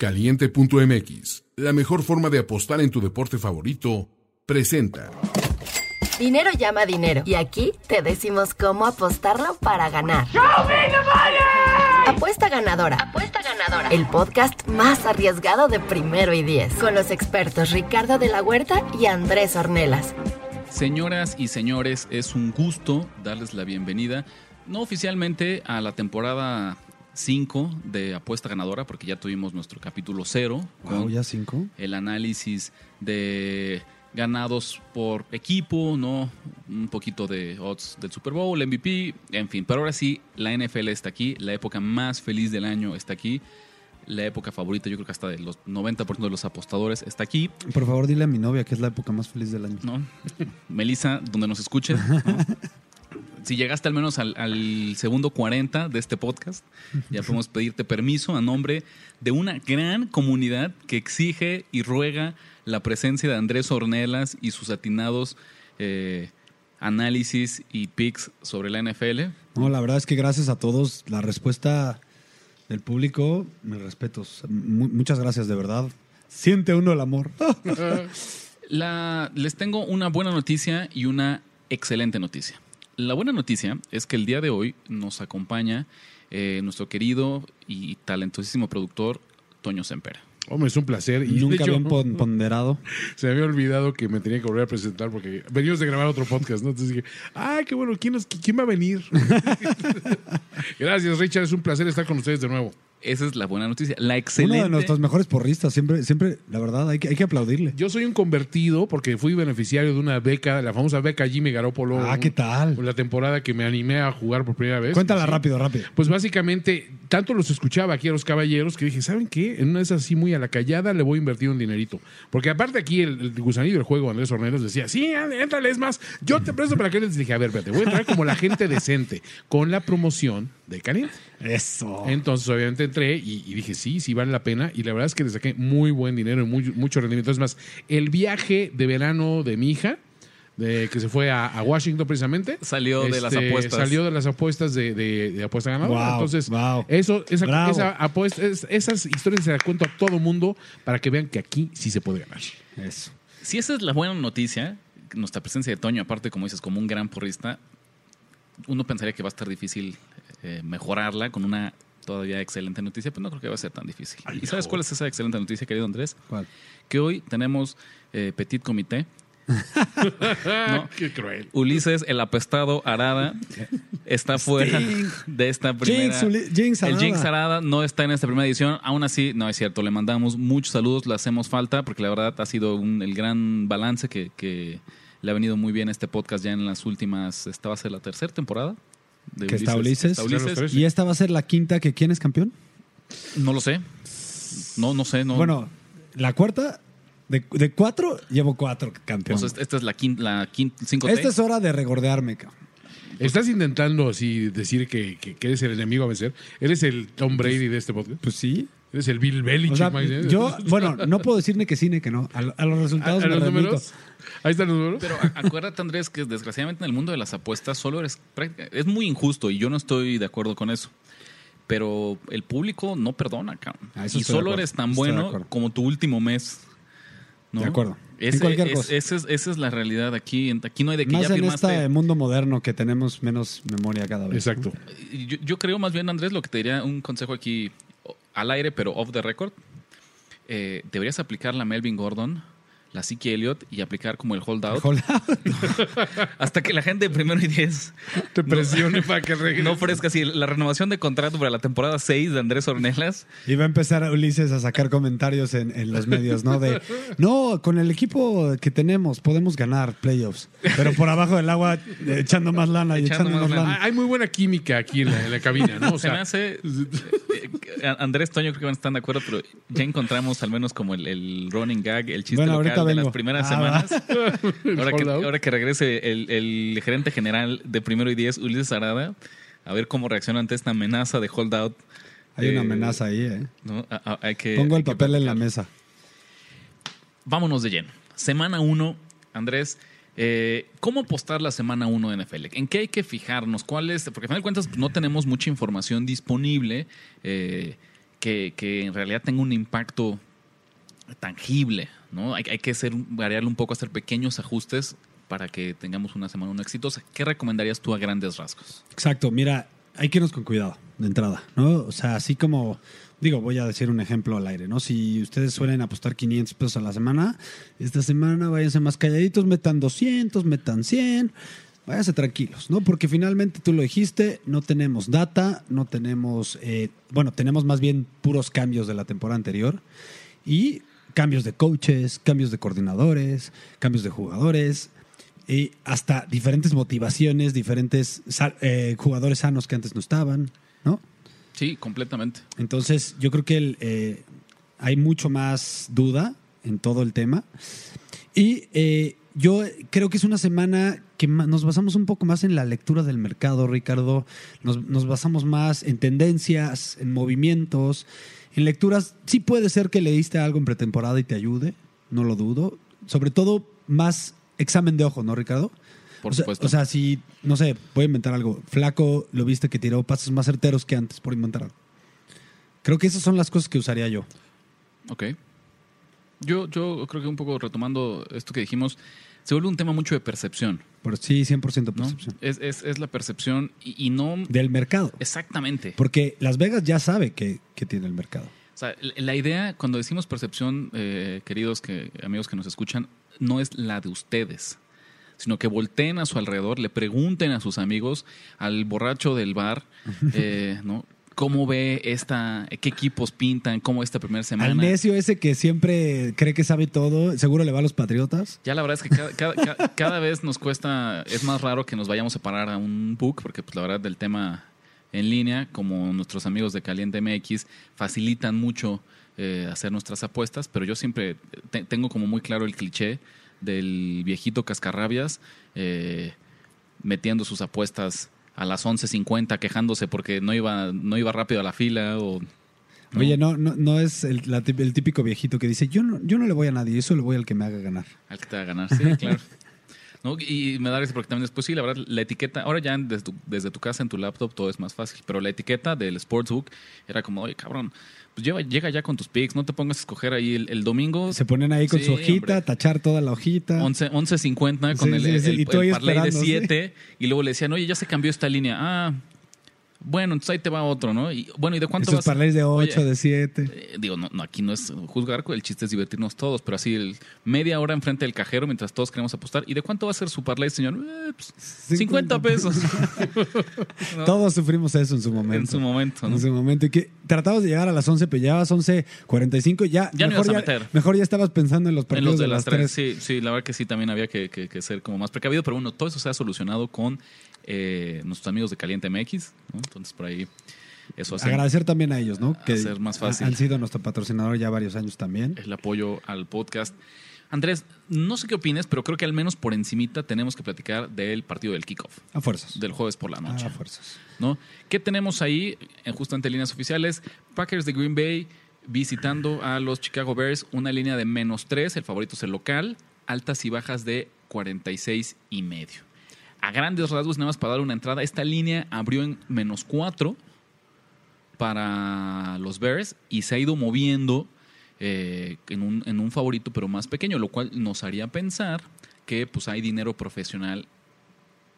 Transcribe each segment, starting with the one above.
Caliente.mx, la mejor forma de apostar en tu deporte favorito, presenta. Dinero llama dinero. Y aquí te decimos cómo apostarlo para ganar. Apuesta ganadora. Apuesta ganadora. El podcast más arriesgado de primero y diez. Con los expertos Ricardo de la Huerta y Andrés Ornelas. Señoras y señores, es un gusto darles la bienvenida, no oficialmente a la temporada 5 de Apuesta Ganadora, porque ya tuvimos nuestro capítulo 0 Wow, con ya cinco. el análisis de ganados por equipo, ¿no? Un poquito de odds del Super Bowl, MVP, en fin. Pero ahora sí, la NFL está aquí, la época más feliz del año está aquí, la época favorita, yo creo que hasta de los 90% de los apostadores está aquí. Por favor, dile a mi novia que es la época más feliz del año. ¿no? Melissa, donde nos escuches. ¿no? Si llegaste al menos al, al segundo 40 de este podcast, ya podemos pedirte permiso a nombre de una gran comunidad que exige y ruega la presencia de Andrés Ornelas y sus atinados eh, análisis y picks sobre la NFL. No, la verdad es que gracias a todos, la respuesta del público, mis respetos. Mu- muchas gracias, de verdad. Siente uno el amor. La- les tengo una buena noticia y una excelente noticia. La buena noticia es que el día de hoy nos acompaña eh, nuestro querido y talentosísimo productor Toño Sempera. Hombre, es un placer. Y Nunca hecho, bien pon- ponderado. se me había olvidado que me tenía que volver a presentar porque venimos de grabar otro podcast, ¿no? Entonces dije, ay, qué bueno, ¿quién, nos- quién va a venir? Gracias, Richard. Es un placer estar con ustedes de nuevo. Esa es la buena noticia. La Uno excelente. de nuestros mejores porristas. Siempre, siempre, la verdad, hay que, hay que aplaudirle. Yo soy un convertido porque fui beneficiario de una beca, la famosa beca Jimmy Garoppolo. Ah, ¿qué tal? La temporada que me animé a jugar por primera vez. Cuéntala Sí. rápido, rápido. Pues básicamente, tanto los escuchaba aquí a los caballeros que dije, ¿saben qué? En una de esas así muy a la callada le voy a invertir un dinerito. Porque aparte aquí el, el gusanillo del juego, Andrés Ornelas, decía, sí, éntrale, es más, yo te presto para que les dije, a ver, espérate, voy a entrar como la gente decente, con la promoción de Caliente. Eso. Entonces, obviamente entré y, y dije, sí, sí vale la pena. Y la verdad es que le saqué muy buen dinero y muy- mucho rendimiento. Es más, el viaje de verano de mi hija, de, que se fue a, a Washington precisamente. Salió de las este, apuestas. Salió de las apuestas de, de- de apuesta ganadora. Wow, Entonces, wow. eso, esa apuesta, es- esas historias se las cuento a todo mundo para que vean que aquí sí se puede ganar. Eso. Si esa es la buena noticia, nuestra presencia de Toño, aparte, como dices, como un gran porrista, uno pensaría que va a estar difícil eh, mejorarla con una todavía excelente noticia, pero no creo que va a ser tan difícil. ¿Y sabes cuál es esa excelente noticia, querido Andrés? ¿Cuál? Que hoy tenemos eh, Petit Comité. No. Qué cruel. Ulises, el apestado Arada, está fuera de esta primera. Jinx, Uli- Jinx el. Jinx Arada no está en esta primera edición. Aún así, no es cierto. Le mandamos muchos saludos, le hacemos falta, porque la verdad ha sido un- el gran balance que, que le ha venido muy bien este podcast ya en las últimas. Esta va a ser la tercera temporada. De Que está Ulises. Está Ulises. Y esta va a ser la quinta que quién es campeón. No lo sé. No, no sé. No. Bueno, la cuarta, de, de cuatro, llevo cuatro campeones. Pues esta es la quinta, la quinta, 5T. Esta es hora de regordearme, cabrón. Estás intentando así decir que, que- que eres el enemigo a vencer. Eres el Tom Brady de este podcast. Pues sí. Eres el Bill Belichick. O sea, yo, bueno, no puedo decir ni que sí ni que no. A, lo- a los ¿A, resultados a me los números? Ahí están los números. Pero a- acuérdate, Andrés, que desgraciadamente en el mundo de las apuestas solo eres. práctica- Es muy injusto y yo no estoy de acuerdo con eso. Pero el público no perdona, cabrón. Ah, y solo eres tan bueno como tu último mes. ¿no? De acuerdo. En cualquier es- cosa. ese es- esa es la realidad aquí. Aquí no hay de que Más ya en este mundo moderno que tenemos menos memoria cada vez. Exacto. Yo, yo creo más bien, Andrés, lo que te diría un consejo aquí al aire, pero off the record. Eh, deberías aplicar la Melvin Gordon, la Siki Elliott y aplicar como el holdout Hola. hasta que la gente de primero y diez Te presione para que regrese. no ofrezca así la renovación de contrato para la temporada 6 de Andrés Ornelas. Y va a empezar Ulises a sacar comentarios en, en los medios, ¿no? De, no, con el equipo que tenemos podemos ganar playoffs, pero por abajo del agua echando más lana y Echando echando, más lana. lana. Hay muy buena química aquí en la, en la cabina, ¿no? O Se me sea, hace. eh, eh, Andrés Toño creo que van a estar de acuerdo, pero ya encontramos al menos como el, el running gag, el chiste Bueno, local de las primeras Ah, semanas. ahora, que, holdout. ahora que regrese el, el gerente general de primero y diez, Ulises Arada, a ver cómo reacciona ante esta amenaza de holdout. Hay una amenaza ahí, ¿eh? ¿no? A- a- hay que, Pongo hay el que papel en la mesa. Vámonos de lleno. Semana 1, Andrés. eh, ¿Cómo apostar la semana 1 de NFL? ¿En qué hay que fijarnos? ¿Cuál es? Porque al final de cuentas no tenemos mucha información disponible. eh, que, que en realidad tenga un impacto tangible, ¿no? Hay, que hacer, variarle un poco, hacer pequeños ajustes para que tengamos una semana una exitosa. ¿Qué recomendarías tú a grandes rasgos? Exacto, mira, hay que irnos con cuidado de entrada, ¿no? O sea, así como, digo, voy a decir un ejemplo al aire, ¿no? Si ustedes suelen apostar 500 pesos a la semana, esta semana váyanse más calladitos, metan 200, metan 100, váyanse tranquilos, ¿no? Porque finalmente tú lo dijiste, no tenemos data, no tenemos, eh, bueno, tenemos más bien puros cambios de la temporada anterior y cambios de coaches, cambios de coordinadores, cambios de jugadores y hasta diferentes motivaciones, diferentes eh, jugadores sanos que antes no estaban, ¿no? Sí, completamente. Entonces, yo creo que el, eh, hay mucho más duda en todo el tema. Y eh, yo creo que es una semana que nos basamos un poco más en la lectura del mercado, Ricardo. Nos, nos basamos más en tendencias, en movimientos, en lecturas. Sí puede ser que leíste algo en pretemporada y te ayude, no lo dudo. Sobre todo, más examen de ojo, ¿no, Ricardo? Por o sea, supuesto. O sea, si, no sé, voy a inventar algo. Flaco, lo viste que tiró pases más certeros que antes, por inventar algo. Creo que esas son las cosas que usaría yo. Ok. Yo, yo creo que un poco retomando esto que dijimos, se vuelve un tema mucho de percepción, sí, 100% ¿no? percepción. Es, es, es la percepción y, y no... Del mercado. Exactamente. Porque Las Vegas ya sabe que, que tiene el mercado. O sea, la- la idea, cuando decimos percepción, eh, queridos que, amigos que nos escuchan, no es la de ustedes, sino que volteen a su alrededor, le pregunten a sus amigos, al borracho del bar, eh, ¿no? ¿Cómo ve esta, qué equipos pintan, cómo esta primera semana? Al necio ese que siempre cree que sabe todo, seguro le va a los patriotas. Ya la verdad es que cada, cada- vez nos cuesta, es más raro que nos vayamos a parar a un book, porque pues la verdad del tema en línea, como nuestros amigos de Caliente MX, facilitan mucho eh, hacer nuestras apuestas, pero yo siempre te- tengo como muy claro el cliché del viejito cascarrabias eh, metiendo sus apuestas a las 11.50 quejándose porque no iba, no iba rápido a la fila o... ¿no? Oye, no, no, no es el, la el típico viejito que dice, yo no, yo no le voy a nadie, eso le voy al que me haga ganar. Al que te va a ganar, sí, claro. ¿No? Y me da risa porque también después sí, la verdad, la etiqueta, ahora ya desde tu, desde tu casa en tu laptop todo es más fácil, pero la etiqueta del Sportsbook era como, oye, cabrón, pues lleva, llega ya con tus picks, no te pongas a escoger ahí el, el domingo. Se ponen ahí con Sí, su hojita, hombre. tachar toda la hojita. 11 11.50 con Sí, el, sí, el- el parlay de esperando, sí. 7 y luego le decían, oye, ya se cambió esta línea. Ah, bueno, entonces ahí te va otro, ¿no? Y bueno, ¿y de cuánto Esos vas parlays de 8, Oye, de 7. eh, digo, no, no, aquí no es juzgar, el chiste es divertirnos todos, pero así el media hora enfrente del cajero mientras todos queremos apostar. ¿Y de cuánto va a ser su parlay, señor? Eh, pues, 50 pesos. ¿No? Todos sufrimos eso en su momento. En su momento, ¿no? En su momento. Y que tratabas de llegar a las 11, pero llegabas 11.45 y ya, Ya no mejor, ibas a ya, meter. mejor ya estabas pensando en los En partidos los de, de, las las 3. tres, sí, sí, la verdad que sí, también había que, que- que ser como más precavido, pero bueno, todo eso se ha solucionado con eh, nuestros amigos de Caliente MX, ¿no? Entonces por ahí eso hace Agradecer también a ellos, ¿no? Que Hacer más fácil. Han sido nuestro patrocinador ya varios años también. el apoyo al podcast. Andrés, no sé qué opines, pero creo que al menos por encimita tenemos que platicar del partido del kickoff, A fuerzas. del jueves por la noche. A fuerzas. ¿no? ¿Qué tenemos ahí en justamente líneas oficiales? Packers de Green Bay visitando a los Chicago Bears, una línea de menos 3, el favorito es el local, altas y bajas de 46 y medio. A grandes rasgos, nada más para dar una entrada, esta línea abrió en menos 4 para los Bears y se ha ido moviendo eh, en, un, en un favorito pero más pequeño, lo cual nos haría pensar que pues hay dinero profesional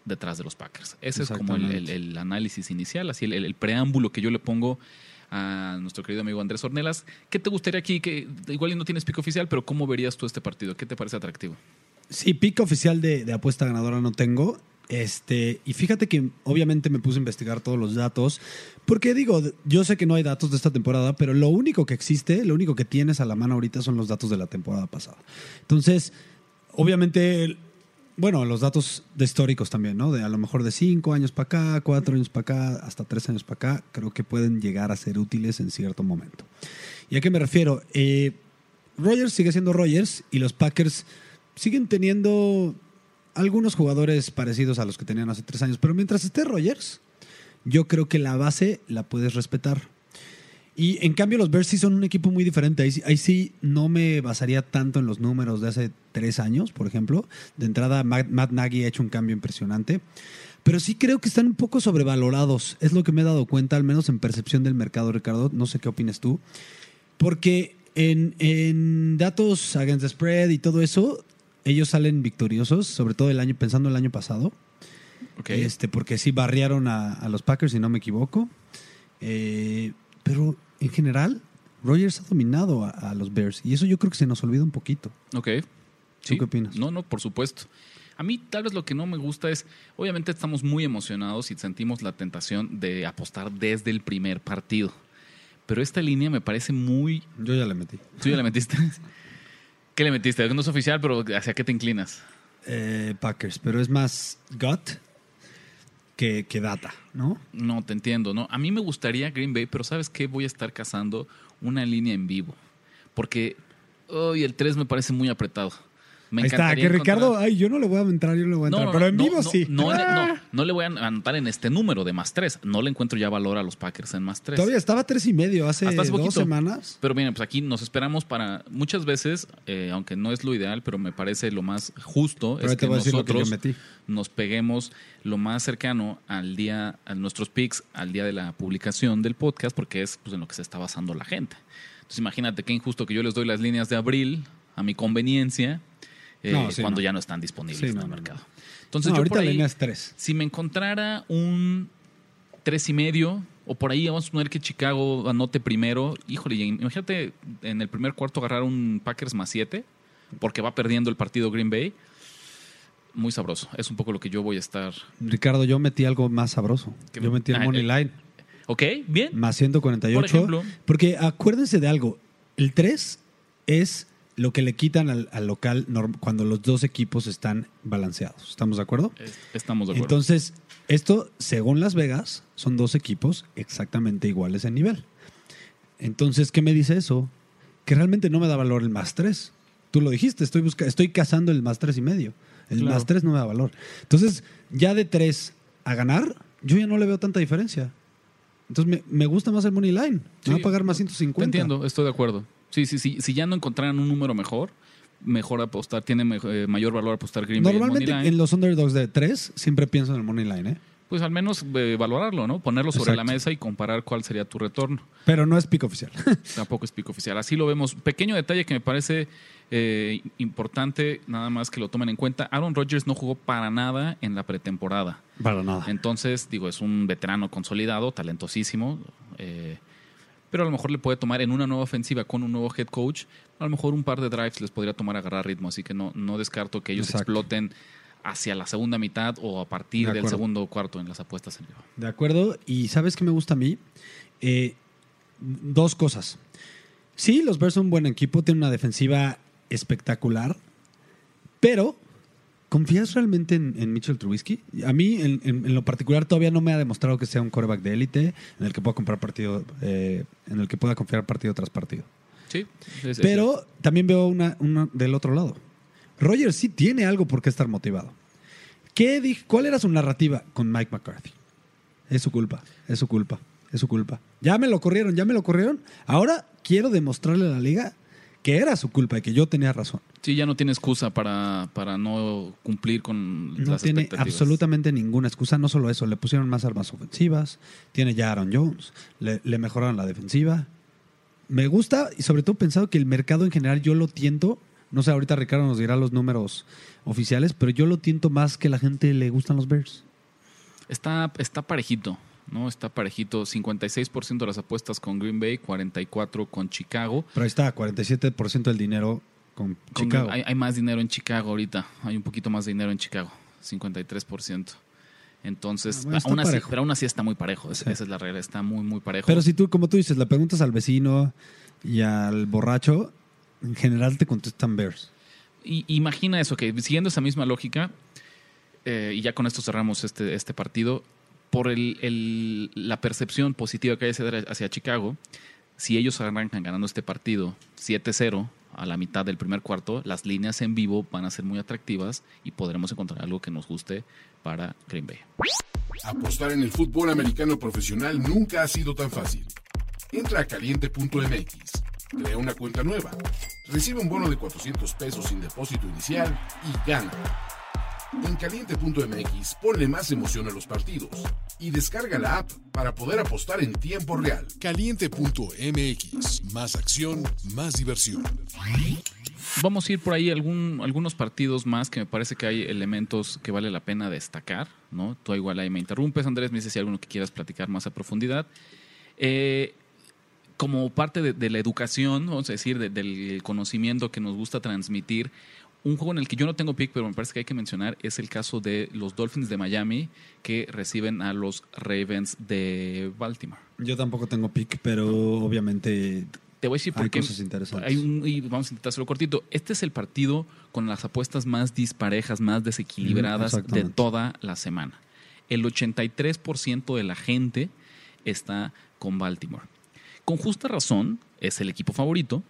detrás de los Packers. Ese es como el, el- el análisis inicial, así el, el- el preámbulo que yo le pongo a nuestro querido amigo Andrés Ornelas. ¿Qué te gustaría aquí? Que igual y no tienes pico oficial, pero ¿cómo verías tú este partido? ¿Qué te parece atractivo? Sí, pico oficial de, de apuesta ganadora no tengo. Este, y fíjate que obviamente me puse a investigar todos los datos, porque digo, yo sé que no hay datos de esta temporada, pero lo único que existe, lo único que tienes a la mano ahorita son los datos de la temporada pasada. Entonces, obviamente, bueno, los datos de históricos también, ¿no? De a lo mejor de cinco años para acá, cuatro años para acá, hasta tres años para acá, creo que pueden llegar a ser útiles en cierto momento. ¿Y a qué me refiero? Eh, Rogers sigue siendo Rogers y los Packers siguen teniendo algunos jugadores parecidos a los que tenían hace tres años, pero mientras esté Rogers, yo creo que la base la puedes respetar. Y en cambio los Bears sí son un equipo muy diferente. Ahí, ahí sí no me basaría tanto en los números de hace tres años, por ejemplo. De entrada, Matt, Matt Nagy ha hecho un cambio impresionante. Pero sí creo que están un poco sobrevalorados. Es lo que me he dado cuenta, al menos en percepción del mercado, Ricardo. No sé qué opinas tú. Porque en, en datos against the spread y todo eso, ellos salen victoriosos, sobre todo el año, pensando el año pasado. Ok. Este, porque sí barriaron a, a los Packers, si no me equivoco. Eh, pero en general, Rogers ha dominado a, a los Bears. Y eso yo creo que se nos olvida un poquito. Ok. ¿Tú qué opinas? No, no, por supuesto. A mí tal vez lo que no me gusta es, obviamente estamos muy emocionados y sentimos la tentación de apostar desde el primer partido. Pero esta línea me parece muy... Yo ya le metí. ¿Tú ya le metiste? ¿Qué le metiste? No es oficial, pero ¿hacia qué te inclinas? Eh, Packers, pero es más gut que, que data, ¿no? No, te entiendo, ¿no? A mí me gustaría Green Bay, pero ¿sabes qué? Voy a estar cazando una línea en vivo. Porque hoy el 3 me parece muy apretado. Me Ahí está, que Ricardo, encontrar- ay, yo no le voy a entrar, yo no le voy a entrar. pero en vivo sí. No, le- Ah. no, no le voy a anotar en este número de más 3. No le encuentro ya valor a los Packers en más 3. Todavía estaba tres y medio hace, Hasta hace dos poquito. semanas. Pero miren, pues aquí nos esperamos para muchas veces, eh, aunque no es lo ideal, pero me parece lo más justo Pero es que que nosotros metí. nos peguemos lo más cercano al día, a nuestros picks, al día de la publicación del podcast, porque es pues, en lo que se está basando la gente. Entonces imagínate qué injusto que yo les doy las líneas de abril a mi conveniencia eh, No, sí, cuando no. ya no están disponibles Sí, en el mercado. Entonces yo ahorita por ahí, tres. si me encontrara un tres y medio, o por ahí vamos a poner que Chicago anote primero, híjole, imagínate en el primer cuarto agarrar un Packers más siete, porque va perdiendo el partido Green Bay. Muy sabroso. Es un poco lo que yo voy a estar. Ricardo, yo metí algo más sabroso. ¿Qué Yo me- metí el Ah, Money eh, Line. ¿Ok? ¿Bien? Más 148. Por ejemplo. Porque acuérdense de algo. El 3 es lo que le quitan al, al local cuando los dos equipos están balanceados. ¿Estamos de acuerdo? Es- Estamos de acuerdo. Entonces, esto, según Las Vegas, son dos equipos exactamente iguales en nivel. Entonces, ¿qué me dice eso? Que realmente no me da valor el más 3. Tú lo dijiste, estoy, busca estoy cazando el más 3 y medio. El Claro. más 3 no me da valor. Entonces, ya de 3 a ganar, yo ya no le veo tanta diferencia. Entonces, me, me gusta más el Money Line. Me va a pagar más Te 150. entiendo, estoy de acuerdo. Sí, sí, sí. Si ya no encontraran un número mejor, mejor apostar, tiene eh, mayor valor apostar Green Bay en Normalmente en los underdogs de 3 siempre pienso en el Money Line, ¿eh? Pues al menos eh, valorarlo, ¿no? Ponerlo sobre la mesa y comparar cuál sería tu retorno. Pero no es pico oficial. Tampoco es pico oficial. Así lo vemos. Pequeño detalle que me parece eh, importante, nada más que lo tomen en cuenta. Aaron Rodgers no jugó para nada en la pretemporada. Para nada. Entonces, digo, es un veterano consolidado, talentosísimo. eh, pero a lo mejor le puede tomar en una nueva ofensiva con un nuevo head coach. A lo mejor un par de drives les podría tomar agarrar ritmo. Así que no, no descarto que ellos Exacto. exploten hacia la segunda mitad o a partir De del segundo cuarto en las apuestas en vivo. De acuerdo. Y ¿sabes qué me gusta a mí? Eh, dos cosas. Sí, los Bears son un buen equipo, tienen una defensiva espectacular, pero ¿confías realmente en, en Mitchell Trubisky? A mí, en, en- en lo particular, todavía no me ha demostrado que sea un quarterback de élite en el que pueda comprar partido, eh, en el que pueda confiar partido tras partido. Sí, es- es Pero también veo una, una del otro lado. Rogers sí tiene algo por qué estar motivado. ¿Qué dij- ¿Cuál era su narrativa con Mike McCarthy? Es su culpa, es su culpa, es su culpa. Ya me lo corrieron, ya me lo corrieron. Ahora quiero demostrarle a la liga que era su culpa y que yo tenía razón. Sí, ya no tiene excusa para, para no cumplir con No las tiene expectativas. absolutamente ninguna excusa. No solo eso, le pusieron más armas ofensivas. Tiene ya Aaron Jones. Le, le mejoraron la defensiva. Me gusta y sobre todo pensado que el mercado en general yo lo tiento. No sé, ahorita Ricardo nos dirá los números oficiales, pero yo lo tiento más que la gente le gustan los Bears. Está, está parejito, ¿no? Está parejito. 56% de las apuestas con Green Bay, 44% con Chicago. Pero ahí está, 47% del dinero con Con- Chicago. Hay, hay más dinero en Chicago ahorita. Hay un poquito más de dinero en Chicago. 53%. Entonces, Ah, bueno, aún así, pero aún así está muy parejo. Es- Sí. Esa es la regla. Está muy, muy parejo. Pero si tú, como tú dices, le preguntas al vecino y al borracho, en general te contestan Bears. Y, imagina eso, que siguiendo esa misma lógica, eh, y ya con esto cerramos este, este partido, por el, el- la percepción positiva que hay hacia, hacia Chicago, si ellos arrancan ganando este partido 7-0 a la mitad del primer cuarto, las líneas en vivo van a ser muy atractivas y podremos encontrar algo que nos guste para Green Bay. Apostar en el fútbol americano profesional nunca ha sido tan fácil. Entra a caliente.mx, crea una cuenta nueva, recibe un bono de 400 pesos sin depósito inicial y gana. En caliente.mx ponle más emoción a los partidos y descarga la app para poder apostar en tiempo real. Caliente.mx. Más acción, más diversión. Vamos a ir por ahí algún, algunos partidos más que me parece que hay elementos que vale la pena destacar, ¿no? Tú igual ahí me interrumpes, Andrés, me dices si hay alguno que quieras platicar más a profundidad. Eh, como parte de, de la educación, vamos a decir, de- del conocimiento que nos gusta transmitir, un juego en el que yo no tengo pick, pero me parece que hay que mencionar, es el caso de los Dolphins de Miami que reciben a los Ravens de Baltimore. Yo tampoco tengo pick, pero obviamente Te voy a decir por Hay cosas interesantes. Hay un- y vamos a intentar hacerlo cortito. Este es el partido con las apuestas más disparejas, más desequilibradas de toda la semana. El 83% de la gente está con Baltimore. Con justa razón, es el equipo favorito,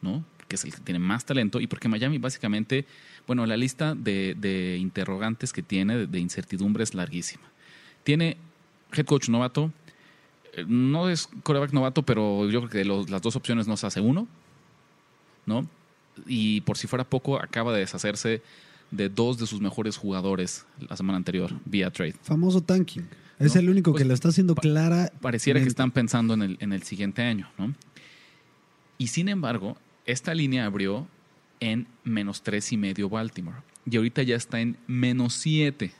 ¿no? Que es el que tiene más talento y porque Miami básicamente, bueno, la lista de, de interrogantes que tiene, de, de incertidumbre es larguísima. Tiene head coach novato, eh, no es coreback novato, pero yo creo que de los- las dos opciones nos hace uno, ¿no? Y por si fuera poco, acaba de deshacerse de dos de sus mejores jugadores la semana anterior, vía trade. famoso tanking. Es No, el único pues, que lo está haciendo pa- clara. Pareciera que están pensando en el, en el siguiente año, ¿no? Y sin embargo, esta línea abrió en menos tres y medio Baltimore. Y ahorita ya está en menos siete.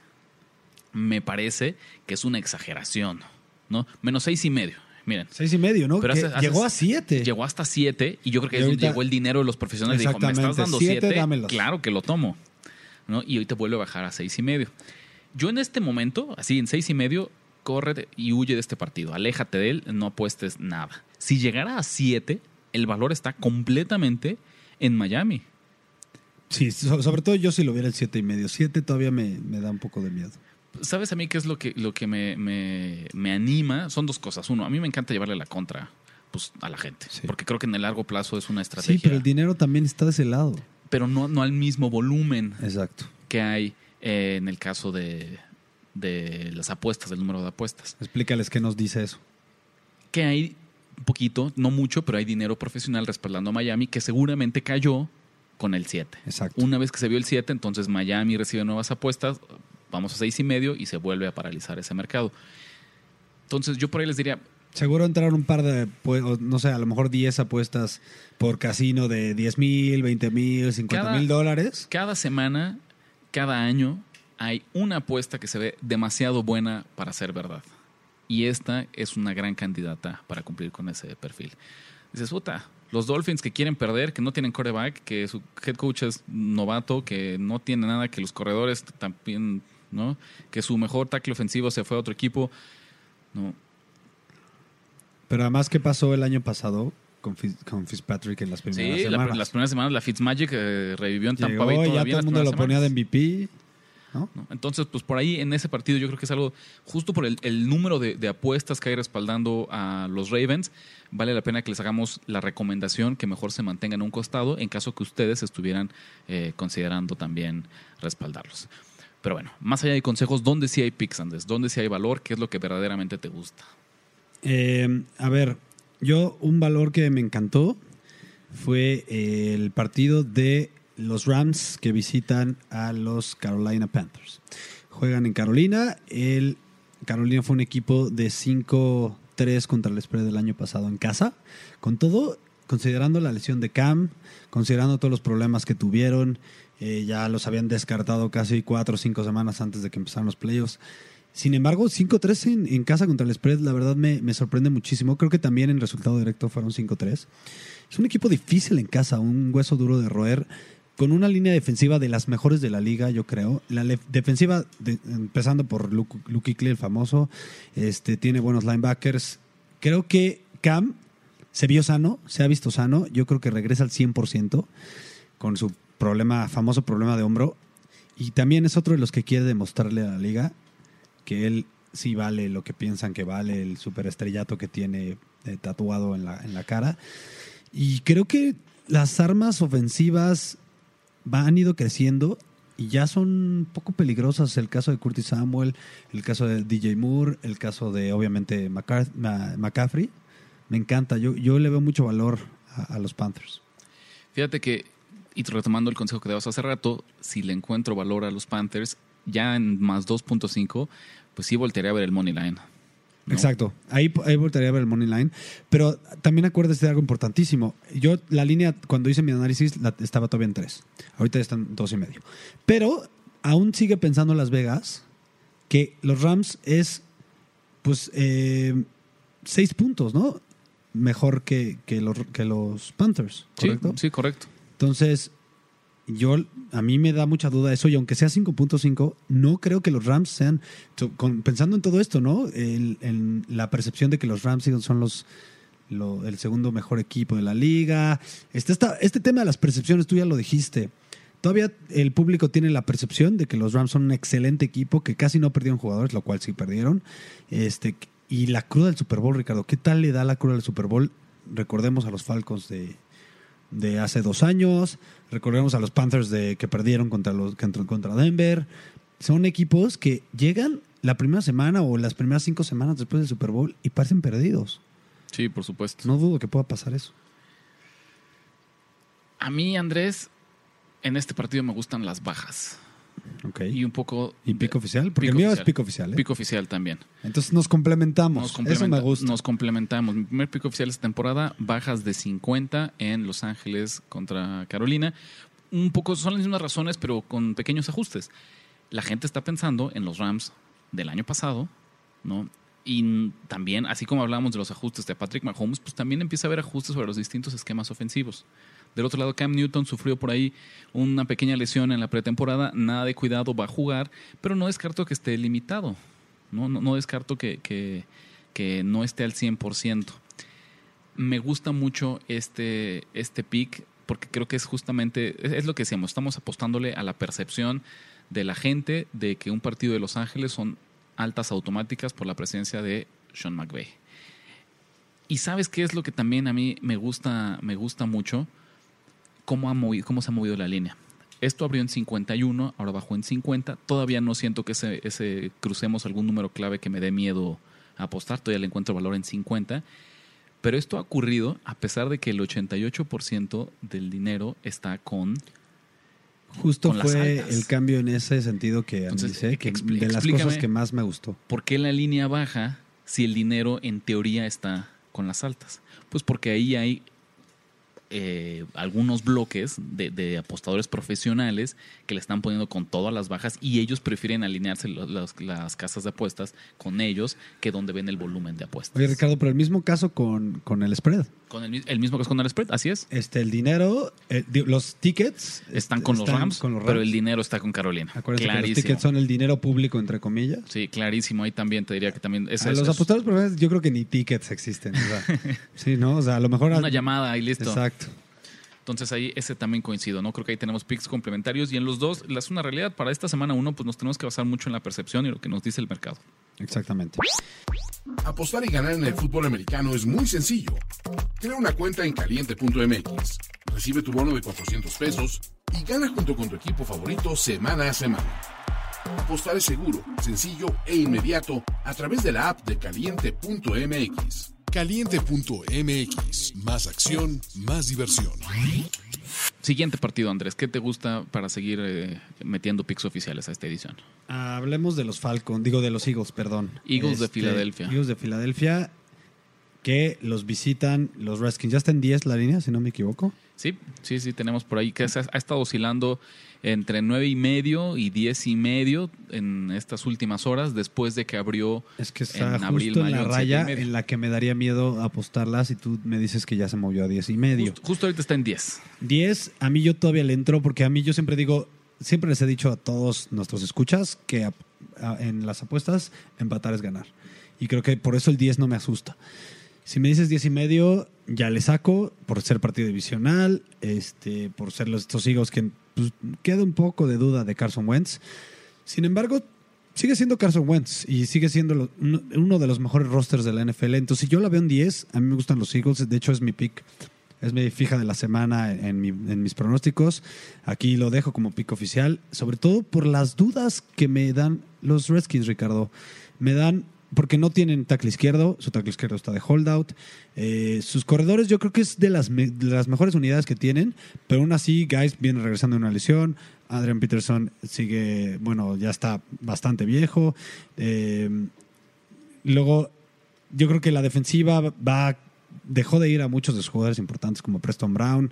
Me parece que es una exageración, ¿no? Menos seis y medio. Miren, Seis y medio, ¿no? Pero Que hace- hace- llegó a siete. Llegó hasta 7 y yo creo que ahorita- llegó el dinero de los profesionales. Dijo, me estás dando siete, 7, dámelos. claro que lo tomo. ¿no? Y ahorita vuelve a bajar a seis y medio. Yo en este momento, así en seis y medio, corre y huye de este partido. Aléjate de él, no apuestes nada. Si llegara a 7, el valor está completamente en Miami. Sí, so- sobre todo yo si lo viera el siete y medio. Siete todavía me, me da un poco de miedo. ¿Sabes a mí qué es lo que, lo que me, me- me anima? Son dos cosas. Uno, a mí me encanta llevarle la contra pues, a la gente. Sí. Porque creo que en el largo plazo es una estrategia. Sí, pero el dinero también está de ese lado. pero no, no al mismo volumen Exacto. que hay eh, en el caso de, de las apuestas, del número de apuestas. Explícales qué nos dice eso. Que hay un poquito, no mucho, pero hay dinero profesional respaldando a Miami que seguramente cayó con el 7. Exacto. Una vez que se vio el 7, entonces Miami recibe nuevas apuestas, vamos a seis y medio y se vuelve a paralizar ese mercado. Entonces yo por ahí les diría, Seguro entraron un par de, pues, no sé, a lo mejor 10 apuestas por casino de 10 mil, 20 mil, 50 Cada- mil dólares. cada semana, cada año, hay una apuesta que se ve demasiado buena para ser verdad. Y esta es una gran candidata para cumplir con ese perfil. Dices, puta, los Dolphins que quieren perder, que no tienen coreback, que su head coach es novato, que no tiene nada, que los corredores también, ¿no? Que su mejor tackle ofensivo se fue a otro equipo. No, Pero además, ¿qué pasó el año pasado con, Fitz- con Fitzpatrick en las primeras Sí, la- semanas? las primeras semanas la Fitzmagic eh, revivió en Tampa Llegó Bay y ya todavía todo el mundo lo ponía de. MVP. ¿No? ¿no? Entonces, pues por ahí en ese partido yo creo que es algo, justo por el, el número de, de apuestas que hay respaldando a los Ravens, vale la pena que les hagamos la recomendación que mejor se mantengan a un costado en caso que ustedes estuvieran eh, considerando también respaldarlos. Pero bueno, más allá de consejos, ¿dónde sí hay picks? ¿Dónde sí hay valor? ¿Qué es lo que verdaderamente te gusta? Eh, a ver, yo un valor que me encantó fue el partido de los Rams que visitan a los Carolina Panthers. Juegan en Carolina. El Carolina fue un equipo de 5-3 contra el spread del año pasado en casa. Con todo, considerando la lesión de Cam, considerando todos los problemas que tuvieron, eh, ya los habían descartado casi 4 o 5 semanas antes de que empezaran los playoffs. Sin embargo, 5-3 en, en casa contra el spread, la verdad me, me sorprende muchísimo. Creo que también en resultado directo fueron 5-3. Es un equipo difícil en casa, un hueso duro de roer, con una línea defensiva de las mejores de la liga, yo creo. La defensiva, de- empezando por Luke, Luke el famoso, este, tiene buenos linebackers. Creo que Cam se vio sano, se ha visto sano. Yo creo que regresa al 100% con su problema, famoso problema de hombro. Y también es otro de los que quiere demostrarle a la liga que él sí vale lo que piensan que vale, el superestrellato que tiene eh, tatuado en la, en la cara. Y creo que las armas ofensivas va- han ido creciendo y ya son un poco peligrosas. El caso de Curtis Samuel, el caso de DJ Moore, el caso de obviamente McCaffrey. Me encanta, yo, yo le veo mucho valor a, los Panthers. Fíjate que, y retomando el consejo que dabas hace rato, si le encuentro valor a los Panthers, ya en más 2.5, pues sí voltearía a ver el money line. ¿No? Exacto. Ahí, ahí volvería a ver el money line. Pero también acuérdese de algo importantísimo. Yo, la línea, cuando hice mi análisis, la- estaba todavía en tres. Ahorita están en dos y medio. Pero aún sigue pensando Las Vegas que los Rams es, pues, eh, seis puntos, ¿no? Mejor que, que, los, que los Panthers, Sí, ¿correcto? sí, correcto. Entonces, yo a mí me da mucha duda eso y aunque sea 5.5, no creo que los Rams sean, pensando en todo esto, ¿no? El- en la percepción de que los Rams son los lo- el segundo mejor equipo de la liga. Este, esta- este tema de las percepciones, tú ya lo dijiste. Todavía el público tiene la percepción de que los Rams son un excelente equipo, que casi no perdieron jugadores, lo cual sí perdieron. Este, y la cruda del Super Bowl, Ricardo, ¿qué tal le da la cruda del Super Bowl? Recordemos a los Falcons de, de hace dos años. Recordemos a los Panthers de que perdieron contra los contra, contra Denver. Son equipos que llegan la primera semana o las primeras cinco semanas después del Super Bowl y parecen perdidos. Sí, por supuesto. No dudo que pueda pasar eso. A mí, Andrés, en este partido me gustan las bajas. Ok. Y un poco... ¿Y pico oficial? Porque Pico el mío oficial. es pico oficial. ¿eh? Pico oficial también. Entonces nos complementamos. Nos eso me gusta. Nos complementamos. Mi primer pico oficial esta temporada, bajas de 50 en Los Ángeles contra Carolina. Un poco son las mismas razones, pero con pequeños ajustes. La gente está pensando en los Rams del año pasado, ¿no? Y también, así como hablamos de los ajustes de Patrick Mahomes, pues también empieza a haber ajustes sobre los distintos esquemas ofensivos. Del otro lado, Cam Newton sufrió por ahí una pequeña lesión en la pretemporada, nada de cuidado, va a jugar, pero no descarto que esté limitado. No, descarto que, no esté al 100%. Me gusta mucho este, este pick porque creo que es justamente, es, es lo que decíamos, estamos apostándole a la percepción de la gente de que un partido de Los Ángeles son altas automáticas por la presencia de Sean McVay. Y sabes qué es lo que también a mí me gusta, me gusta mucho, cómo, ha movido, cómo se ha movido la línea. Esto abrió en 51, ahora bajó en 50. Todavía no siento que ese, ese crucemos algún número clave que me dé miedo a apostar. Todavía le encuentro valor en 50. Pero esto ha ocurrido a pesar de que el 88% del dinero está con... Justo con fue el cambio en ese sentido que Entonces, analicé, que de las cosas que más me gustó. ¿Por qué la línea baja si el dinero en teoría está con las altas? Pues porque ahí hay eh, algunos bloques de, de apostadores profesionales que le están poniendo con todas las bajas y ellos prefieren alinearse los- las casas de apuestas con ellos que donde ven el volumen de apuestas. Oye, Ricardo, pero el mismo caso con, con el spread. Con el, el mismo es con el spread, así es. Este, el dinero, eh, los tickets Están est- con los, Rams, con los pero el dinero está con Carolina. Acuérdense que los tickets son el dinero público, entre comillas. Sí, clarísimo. Ahí también te diría que también es A eso, los es apostadores profesionales, yo creo que ni tickets existen. o sea, sí, ¿no? O sea, a lo mejor. una llamada y listo. Exacto. Entonces ahí ese también coincido, ¿no? Creo que ahí tenemos picks complementarios y en los dos, la es una realidad. Para esta semana uno, pues nos tenemos que basar mucho en la percepción y lo que nos dice el mercado. Exactamente. Apostar y ganar en el fútbol americano es muy sencillo. Crea una cuenta en caliente.mx, recibe tu bono de 400 pesos y gana junto con tu equipo favorito semana a semana. Apostar es seguro, sencillo e inmediato a través de la app de caliente.mx. Caliente.mx. Más acción, más diversión. Siguiente partido, Andrés. ¿Qué te gusta para seguir eh, metiendo picks oficiales a esta edición? Hablemos de los Falcons, digo de los Eagles, perdón. Este, Eagles de Filadelfia. Eagles de Filadelfia, que los visitan los Redskins. Ya está en 10 la línea, si no me equivoco. Sí, sí, sí, tenemos por ahí que ha estado oscilando entre nueve y medio y diez y medio en estas últimas horas después de que abrió Es que está en abril, justo en mayo, la raya en la que me daría miedo apostarla si tú me dices que ya se movió a 10 y medio. Justo, justo ahorita está en 10. 10, a mí yo todavía le entro porque a mí yo siempre digo, siempre les he dicho a todos nuestros escuchas que a- a- en las apuestas empatar es ganar. Y creo que por eso el 10 no me asusta. Si me dices 10 y medio, ya le saco por ser partido divisional, este, por ser los, estos Eagles que pues, queda un poco de duda de Carson Wentz. Sin embargo, sigue siendo Carson Wentz y sigue siendo uno, de los mejores rosters de la NFL. Entonces, si yo la veo en 10, a mí me gustan los Eagles. De hecho, es mi pick es mi fija de la semana en, en mis pronósticos. Aquí lo dejo como pick oficial, sobre todo por las dudas que me dan los Redskins, Ricardo. Me dan porque no tienen tackle izquierdo, su tackle izquierdo está de holdout. Eh, sus corredores yo creo que es de las, de las mejores unidades que tienen, pero aún así Guys viene regresando de una lesión. Adrian Peterson sigue, bueno, ya está bastante viejo. Eh, luego, yo creo que la defensiva va dejó de ir a muchos de sus jugadores importantes como Preston Brown,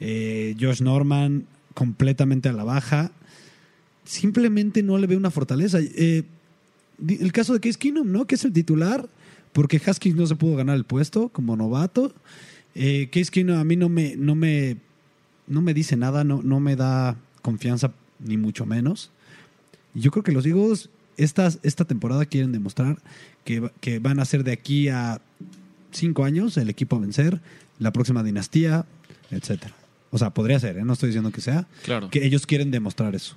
eh, Josh Norman, completamente a la baja. Simplemente no le veo una fortaleza. El caso de Case Keenum, ¿no? Que es el titular, porque Haskins no se pudo ganar el puesto como novato. Eh, Case Keenum a mí no me, no me, no me dice nada, no, no me da confianza, ni mucho menos. Yo creo que los Eagles esta, esta temporada quieren demostrar que, que van a ser de aquí a cinco años el equipo a vencer, la próxima dinastía, etcétera. O sea, podría ser, ¿eh? no estoy diciendo que sea. Claro. Que ellos quieren demostrar eso.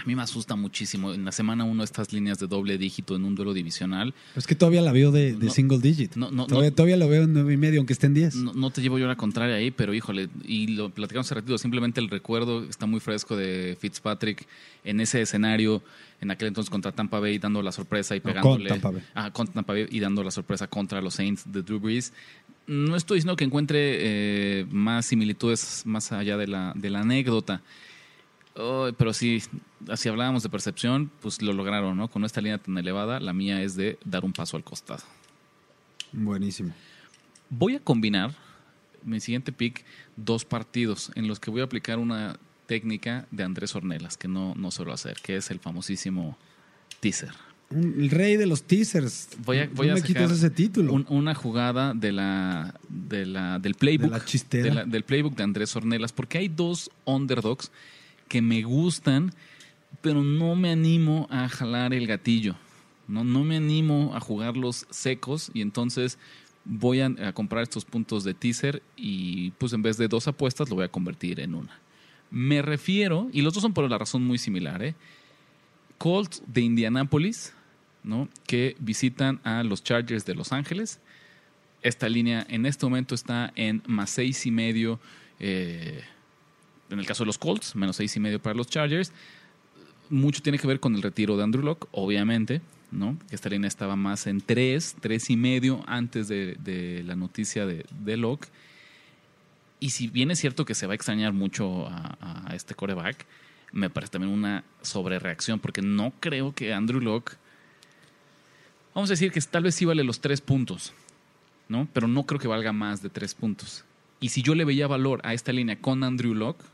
A mí me asusta muchísimo. En la semana uno estas líneas de doble dígito en un duelo divisional. Es que todavía la veo de, de No, single digit. no, no, todavía, lo veo en nueve y medio, aunque esté en 10. No, te llevo yo la contraria ahí, pero híjole, y lo platicamos hace ratito, simplemente el recuerdo está muy fresco de Fitzpatrick en ese escenario, en aquel entonces contra Tampa Bay, dando la sorpresa y con pegándole. Tampa Bay. Ah, con Tampa Bay y dando la sorpresa contra los Saints de Drew Brees. No estoy diciendo que encuentre eh, más similitudes más allá de la, de la anécdota. Oh, pero sí, si hablábamos de percepción, pues lo lograron, ¿no? Con esta línea tan elevada, la mía es de dar un paso al costado. Buenísimo. Voy a combinar mi siguiente pick dos partidos en los que voy a aplicar una técnica de Andrés Ornelas que no, no suelo hacer, que es el famosísimo teaser. El rey de los teasers. Voy a, voy no a me quites ese título. un- una jugada de la, de la, del playbook De la chistera. de la- del playbook de Andrés Ornelas, porque hay dos underdogs que me gustan, pero no me animo a jalar el gatillo. No, no me animo a jugarlos secos y entonces voy a, comprar estos puntos de teaser y pues en vez de dos apuestas lo voy a convertir en una. Me refiero, y los dos son por la razón muy similar, ¿eh? Colts de Indianápolis, ¿no? que visitan a los Chargers de Los Ángeles. Esta línea en este momento está en más seis y medio. eh, en el caso de los Colts, menos seis y medio para los Chargers. Mucho tiene que ver con el retiro de Andrew Locke, obviamente, ¿no? Esta línea estaba más en tres, tres y medio antes de, la noticia de, de Locke. Y si bien es cierto que se va a extrañar mucho a, a este coreback, me parece también una sobrereacción, porque no creo que Andrew Locke. Vamos a decir que tal vez sí vale los tres puntos, ¿no? Pero no creo que valga más de tres puntos. Y si yo le veía valor a esta línea con Andrew Locke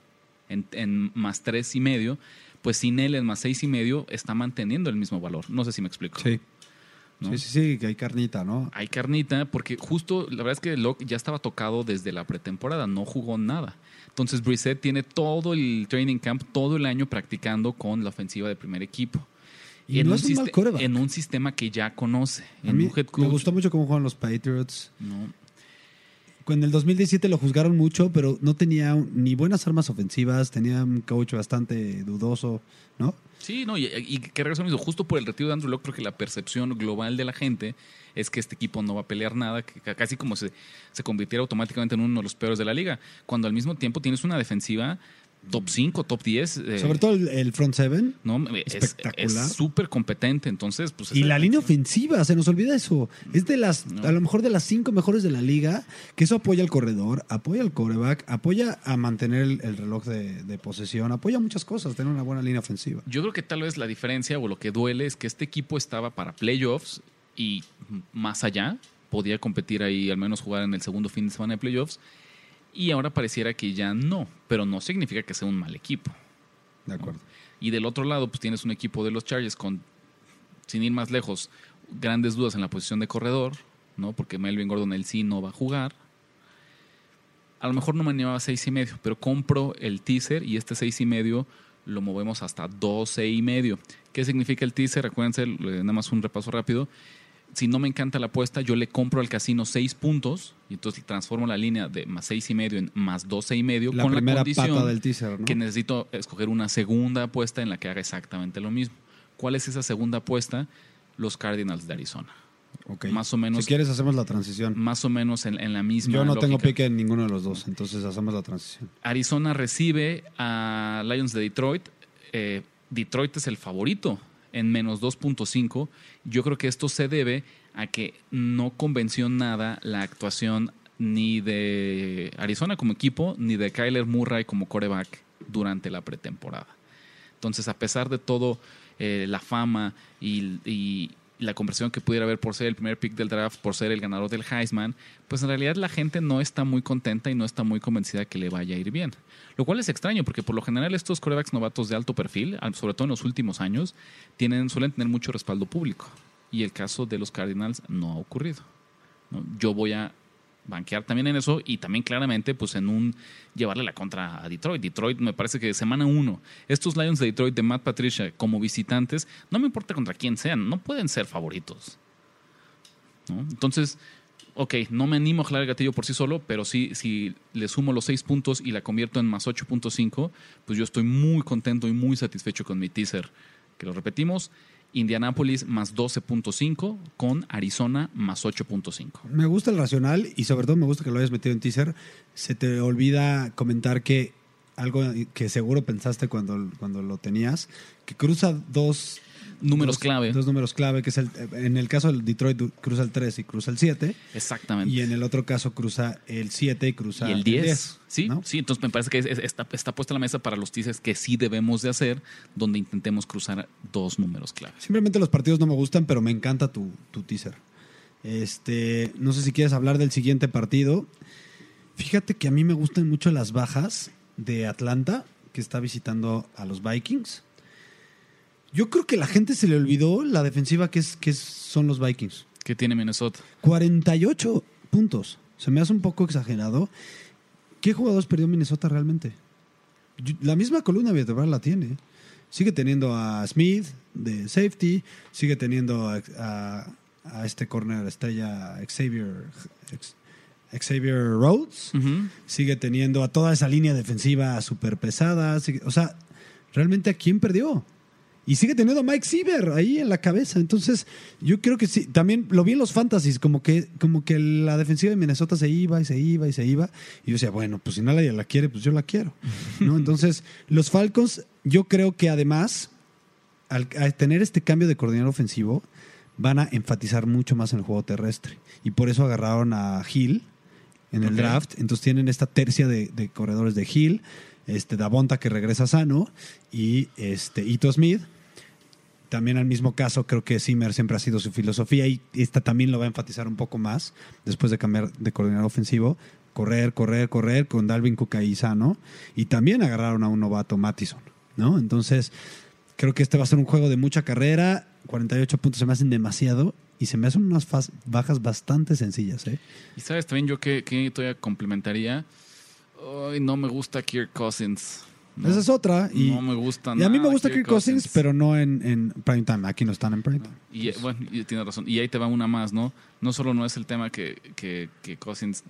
en, en más tres y medio, pues sin él en más seis y medio está manteniendo el mismo valor. No sé si me explico. Sí. ¿no? sí, sí, sí, que hay carnita, ¿no? Hay carnita, porque justo la verdad es que Locke ya estaba tocado desde la pretemporada, no jugó nada. Entonces Brissett tiene todo el training camp, todo el año practicando con la ofensiva de primer equipo. Y no es un mal en un sistema que ya conoce. A En mí un head me gustó mucho cómo juegan los Patriots. ¿no? En el 2017 lo juzgaron mucho, pero no tenía ni buenas armas ofensivas, tenía un coach bastante dudoso, ¿no? Sí, no, y, y que mismo. Justo por el retiro de Andrew Locke, creo que la percepción global de la gente es que este equipo no va a pelear nada, que ca- casi como se, se convirtiera automáticamente en uno de los peores de la liga. Cuando al mismo tiempo tienes una defensiva top 5, top 10. eh, Sobre todo el, el front seven. ¿no? Es- espectacular. Es súper competente, entonces, pues. Y la línea ofensiva, se nos olvida eso. Es de las, No. a lo mejor de las cinco mejores de la liga, que eso apoya al corredor, apoya al coreback, apoya a mantener el, el reloj de, de posesión, apoya muchas cosas, tener una buena línea ofensiva. Yo creo que tal vez la diferencia o lo que duele es que este equipo estaba para playoffs y más allá podía competir ahí, al menos jugar en el segundo fin de semana de playoffs. Y ahora pareciera que ya no, pero no significa que sea un mal equipo. De acuerdo. Y del otro lado, pues tienes un equipo de los Chargers con, sin ir más lejos, grandes dudas en la posición de corredor, ¿no? Porque Melvin Gordon él sí no va a jugar. A lo mejor no me animaba a seis y medio, pero compro el teaser y este seis y medio lo movemos hasta 12 y medio. ¿Qué significa el teaser? Acuérdense, nada más un repaso rápido. Si no me encanta la apuesta, yo le compro al casino seis puntos y entonces transformo la línea de más seis y medio en más 12 y medio La con la condición pata del teaser, ¿no? que necesito escoger una segunda apuesta en la que haga exactamente lo mismo. ¿Cuál es esa segunda apuesta? Los Cardinals de Arizona. Más o menos- Si quieres, hacemos la transición. Más o menos en, en la misma. Yo no tengo pique en ninguno de los dos, entonces hacemos la transición. Arizona recibe a Lions de Detroit. Eh, Detroit es el favorito en menos 2.5. Yo creo que esto se debe a que no convenció nada la actuación ni de Arizona como equipo, ni de Kyler Murray como coreback durante la pretemporada. Entonces, a pesar de todo, eh, la fama y, y la conversión que pudiera haber por ser el primer pick del draft, por ser el ganador del Heisman, pues en realidad la gente no está muy contenta y no está muy convencida que le vaya a ir bien. Lo cual es extraño porque por lo general estos corebacks novatos de alto perfil, al- sobre todo en los últimos años, tienen, suelen tener mucho respaldo público. Y el caso de los Cardinals no ha ocurrido. Yo voy a banquear también en eso y también claramente pues en un llevarle la contra a Detroit. Detroit me parece que semana uno, estos Lions de Detroit de Matt Patricia como visitantes, no me importa contra quién sean, no pueden ser favoritos. Entonces, ok, no me animo a jalar el gatillo por sí solo, pero sí, si le sumo los seis puntos y la convierto en más 8.5, pues yo estoy muy contento y muy satisfecho con mi teaser. Que lo repetimos, Indianapolis más 12.5 con Arizona más 8.5. Me gusta el racional y sobre todo me gusta que lo hayas metido en teaser. Se te olvida comentar que algo que seguro pensaste cuando, cuando lo tenías, que cruza dos Números dos- clave. Dos números clave, que es el, en el caso del Detroit cruza el 3 y cruza el 7, Exactamente. y en el otro caso cruza el 7 y cruza y el 10. Sí, ¿no? sí, entonces me parece que es- es- está, está puesta la mesa para los teasers que sí debemos de hacer, donde intentemos cruzar dos números clave. Simplemente los partidos no me gustan, pero me encanta tu, tu teaser. Este, no sé si quieres hablar del siguiente partido. Fíjate que a mí me gustan mucho las bajas de Atlanta, que está visitando a los Vikings. Yo creo que la gente se le olvidó la defensiva que, es, que son los Vikings. ¿Qué tiene Minnesota? 48 puntos. Se me hace un poco exagerado. ¿Qué jugadores perdió Minnesota realmente? Yo- La misma columna vertebral la tiene. Sigue teniendo a Smith de safety, sigue teniendo a, a- a este corner estrella Xavier, Xavier Rhodes, sigue teniendo a toda esa línea defensiva súper pesada. sigue- o sea, ¿realmente a quién perdió? Y sigue teniendo a Mike Siever ahí en la cabeza. Entonces, yo creo que sí. También lo vi en los fantasies, como que, como que la defensiva de Minnesota se iba y se iba y se iba. Y yo decía, bueno, pues si nadie la quiere, pues yo la quiero. ¿no? Entonces, los Falcons, yo creo que además, al, al tener este cambio de coordinador ofensivo, van a enfatizar mucho más en el juego terrestre. Y por eso agarraron a Hill en el draft. Entonces tienen esta tercia de, de corredores de Hill, este Davonta que regresa sano y este Ito Smith. También al mismo caso, creo que Zimmer siempre ha sido su filosofía y esta también lo va a enfatizar un poco más después de cambiar de coordinador ofensivo. Correr, correr, correr con Dalvin Cook. Y también agarraron a un novato, Mattison. ¿no? Entonces, creo que este va a ser un juego de mucha carrera. 48 puntos se me hacen demasiado y se me hacen unas bajas bastante sencillas. ¿eh? Y sabes también yo que, todavía complementaría. Ay, no me gusta Kirk Cousins. No, Esa es otra. Y, no me gusta y a mí me gusta Kirk Cousins, pero no en, en prime time. Aquí no están en prime time. Y eh, bueno, y tienes razón. Y ahí te va una más, ¿no? No solo no es el tema que, que, que Cousins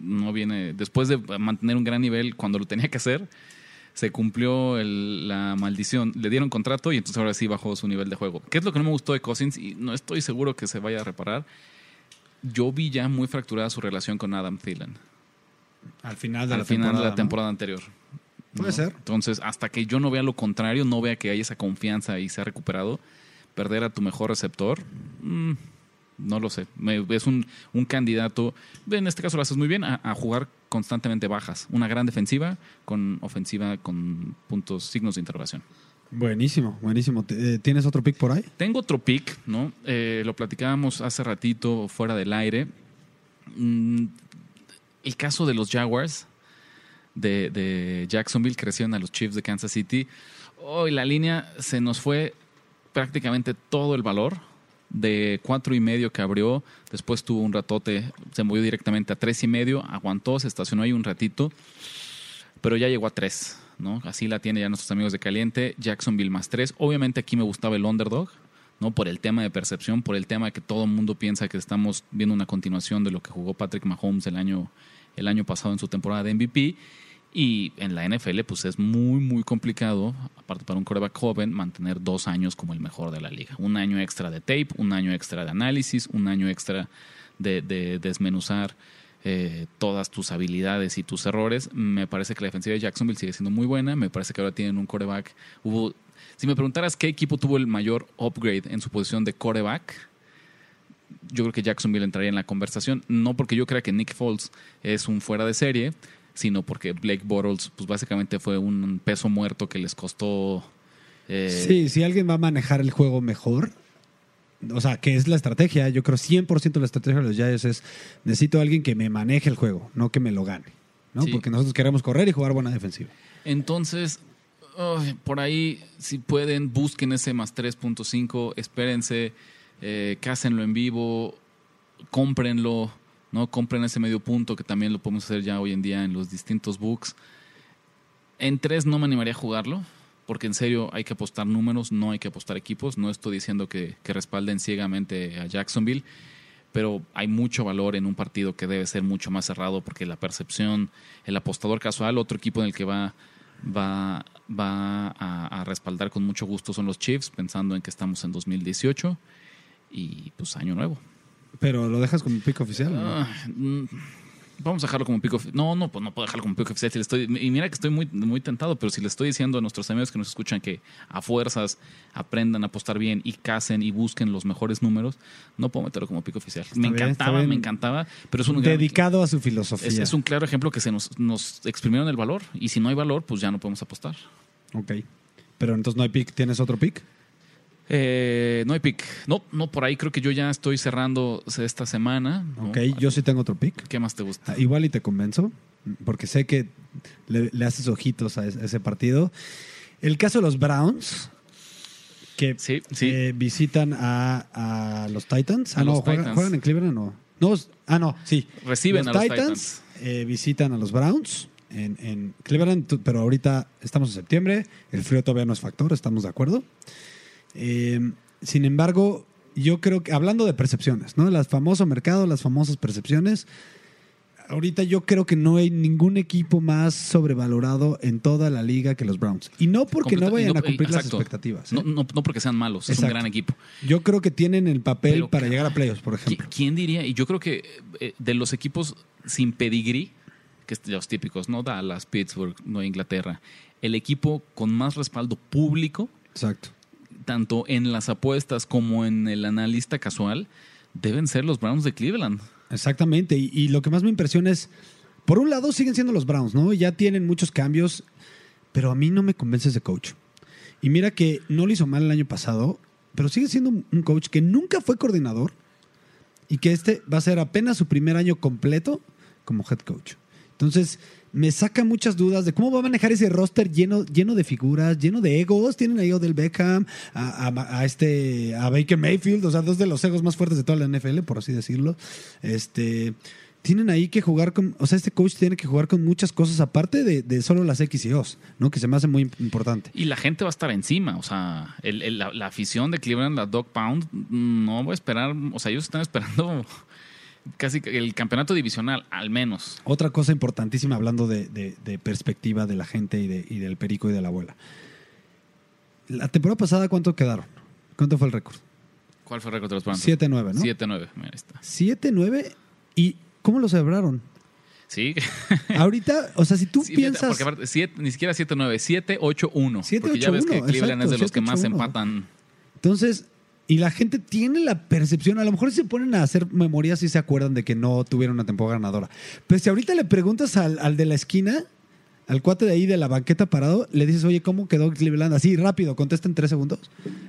no viene. Después de mantener un gran nivel cuando lo tenía que hacer, se cumplió el- la maldición. Le dieron contrato y entonces ahora sí bajó su nivel de juego. ¿Qué es lo que no me gustó de Cousins? Y no estoy seguro que se vaya a reparar. Yo vi ya muy fracturada su relación con Adam Thielen. Al final de al la final temporada. de la ¿no? temporada anterior. Puede ser. Entonces, hasta que yo no vea lo contrario, no vea que hay esa confianza y se ha recuperado, perder a tu mejor receptor, mm, no lo sé. Me- es un, un candidato, en este caso lo haces muy bien, a, a jugar constantemente bajas. Una gran defensiva con ofensiva con puntos, signos de interrogación. Buenísimo, buenísimo. Eh, ¿Tienes otro pick por ahí? Tengo otro pick, ¿no? Eh, lo platicábamos hace ratito fuera del aire. Mm, el caso de los Jaguars de, de Jacksonville crecieron a los Chiefs de Kansas City. Hoy la línea se nos fue prácticamente todo el valor de cuatro y medio que abrió. Después tuvo un ratote, se movió directamente a tres y medio, aguantó, se estacionó ahí un ratito, pero ya llegó a tres. ¿no? Así la tiene ya nuestros amigos de Caliente. Jacksonville más tres. Obviamente aquí me gustaba el underdog, ¿no? Por el tema de percepción, por el tema de que todo el mundo piensa que estamos viendo una continuación de lo que jugó Patrick Mahomes el año, el año pasado en su temporada de MVP. Y en la NFL, pues es muy, muy complicado, aparte para un coreback joven, mantener dos años como el mejor de la liga. Un año extra de tape, un año extra de análisis, un año extra de, de desmenuzar eh, todas tus habilidades y tus errores. Me parece que la defensiva de Jacksonville sigue siendo muy buena. Me parece que ahora tienen un coreback. Hubo Si me preguntaras qué equipo tuvo el mayor upgrade en su posición de quarterback, yo creo que Jacksonville entraría en la conversación. No porque yo crea que Nick Foles es un fuera de serie, sino porque Blake Bortles, pues básicamente fue un peso muerto que les costó. eh, Sí, si alguien va a manejar el juego mejor, o sea, que es la estrategia, yo creo 100% de la estrategia de los Giants es necesito a alguien que me maneje el juego, no que me lo gane, ¿no? Sí. Porque nosotros queremos correr y jugar buena defensiva. Entonces, por ahí, si pueden, busquen ese más 3.5, espérense, eh, cásenlo en vivo, cómprenlo, ¿no? Compren ese medio punto que también lo podemos hacer ya hoy en día en los distintos books. En 3 no me animaría a jugarlo, porque en serio hay que apostar números, no hay que apostar equipos. No estoy diciendo que, que respalden ciegamente a Jacksonville, pero hay mucho valor en un partido que debe ser mucho más cerrado porque la percepción, el apostador casual, otro equipo en el que va, va, va a, a respaldar con mucho gusto son los Chiefs, pensando en que estamos en 2018 y pues año nuevo. Pero lo dejas como pick oficial. ¿no? Ah, mm, vamos a dejarlo como pico oficial. No, no, pues no puedo dejarlo como pico oficial. Si le estoy, y mira que estoy muy, muy tentado, pero si le estoy diciendo a nuestros amigos que nos escuchan que a fuerzas aprendan a apostar bien y casen y busquen los mejores números, no puedo meterlo como pico oficial. me bien, encantaba, me encantaba, pero es un gran- Dedicado a su filosofía. es, es un claro ejemplo que se nos, nos exprimieron el valor y si no hay valor, pues ya no podemos apostar. Ok. Pero entonces no hay pick. ¿Tienes otro pick? Eh, no hay pick. No, no, por ahí creo que yo ya estoy cerrando esta semana. ¿no? Ok, yo sí tengo otro pick. ¿Qué más te gusta? Ah, Igual y te convenzo, porque sé que le, le haces ojitos a ese, a ese partido. El caso de los Browns, que Sí, sí. eh, visitan a, a los Titans. A Ah, no, los ¿juegan, Titans. juegan en Cleveland o no? Ah, no, sí. Reciben a los Titans. eh, visitan a los Browns en, en Cleveland, pero ahorita estamos en septiembre, el frío todavía no es factor, estamos de acuerdo. Eh, sin embargo, yo creo que, hablando de percepciones, ¿no? Las famoso mercado, las famosas percepciones, ahorita yo creo que no hay ningún equipo más sobrevalorado en toda la liga que los Browns. Y no porque no vayan a cumplir las expectativas. ¿eh? No, no, no porque sean malos, es un gran equipo. Yo creo que tienen el papel Pero, para llegar a playoffs, por ¿Qui- ejemplo. ¿Quién diría? Y yo creo que eh, de los equipos sin pedigrí, que es los típicos, ¿no? Dallas, Pittsburgh, Nueva Inglaterra, el equipo con más respaldo público, Exacto. Tanto en las apuestas como en el analista casual, deben ser los Browns de Cleveland. Exactamente. Y, lo que más me impresiona es, por un lado siguen siendo los Browns, ¿no? Ya tienen muchos cambios, pero a mí no me convence ese coach. Y mira que no lo hizo mal el año pasado, pero sigue siendo un coach que nunca fue coordinador y que este va a ser apenas su primer año completo como head coach. Entonces, me saca muchas dudas de cómo va a manejar ese roster lleno, lleno de figuras, lleno de egos. Tienen ahí a Odell Beckham, a, este, a Baker Mayfield, o sea, dos de los egos más fuertes de toda la NFL, por así decirlo. Este, tienen ahí que jugar con, o sea, este coach tiene que jugar con muchas cosas aparte de, solo las X y O's, ¿no? Que se me hace muy importante. Y la gente va a estar encima, o sea, la, la afición de Cleveland, la Dog Pound, no voy a esperar, o sea, ellos están esperando casi el campeonato divisional, al menos. Otra cosa importantísima hablando de, de- de perspectiva de la gente y, de- y del perico y de la abuela. La temporada pasada, ¿cuánto quedaron? ¿Cuánto fue el récord? ¿Cuál fue el récord de los Browns? 7-9, ¿no? 7-9, mira, ahí está. 7-9. ¿Y cómo lo celebraron? Sí. Ahorita, o sea, si tú Sí, piensas... Porque aparte, siete- ni siquiera 7-9, 7-8-1. 7-8-1, Porque ya ves que Cleveland es de los que más 7-8-1. empatan. Entonces, y la gente tiene la percepción, a lo mejor se ponen a hacer memorias y se acuerdan de que no tuvieron una temporada ganadora. Pero si ahorita le preguntas al, al de la esquina, al cuate de ahí de la banqueta parado, le dices, oye, ¿cómo quedó Cleveland? Así, rápido, contesta en tres segundos.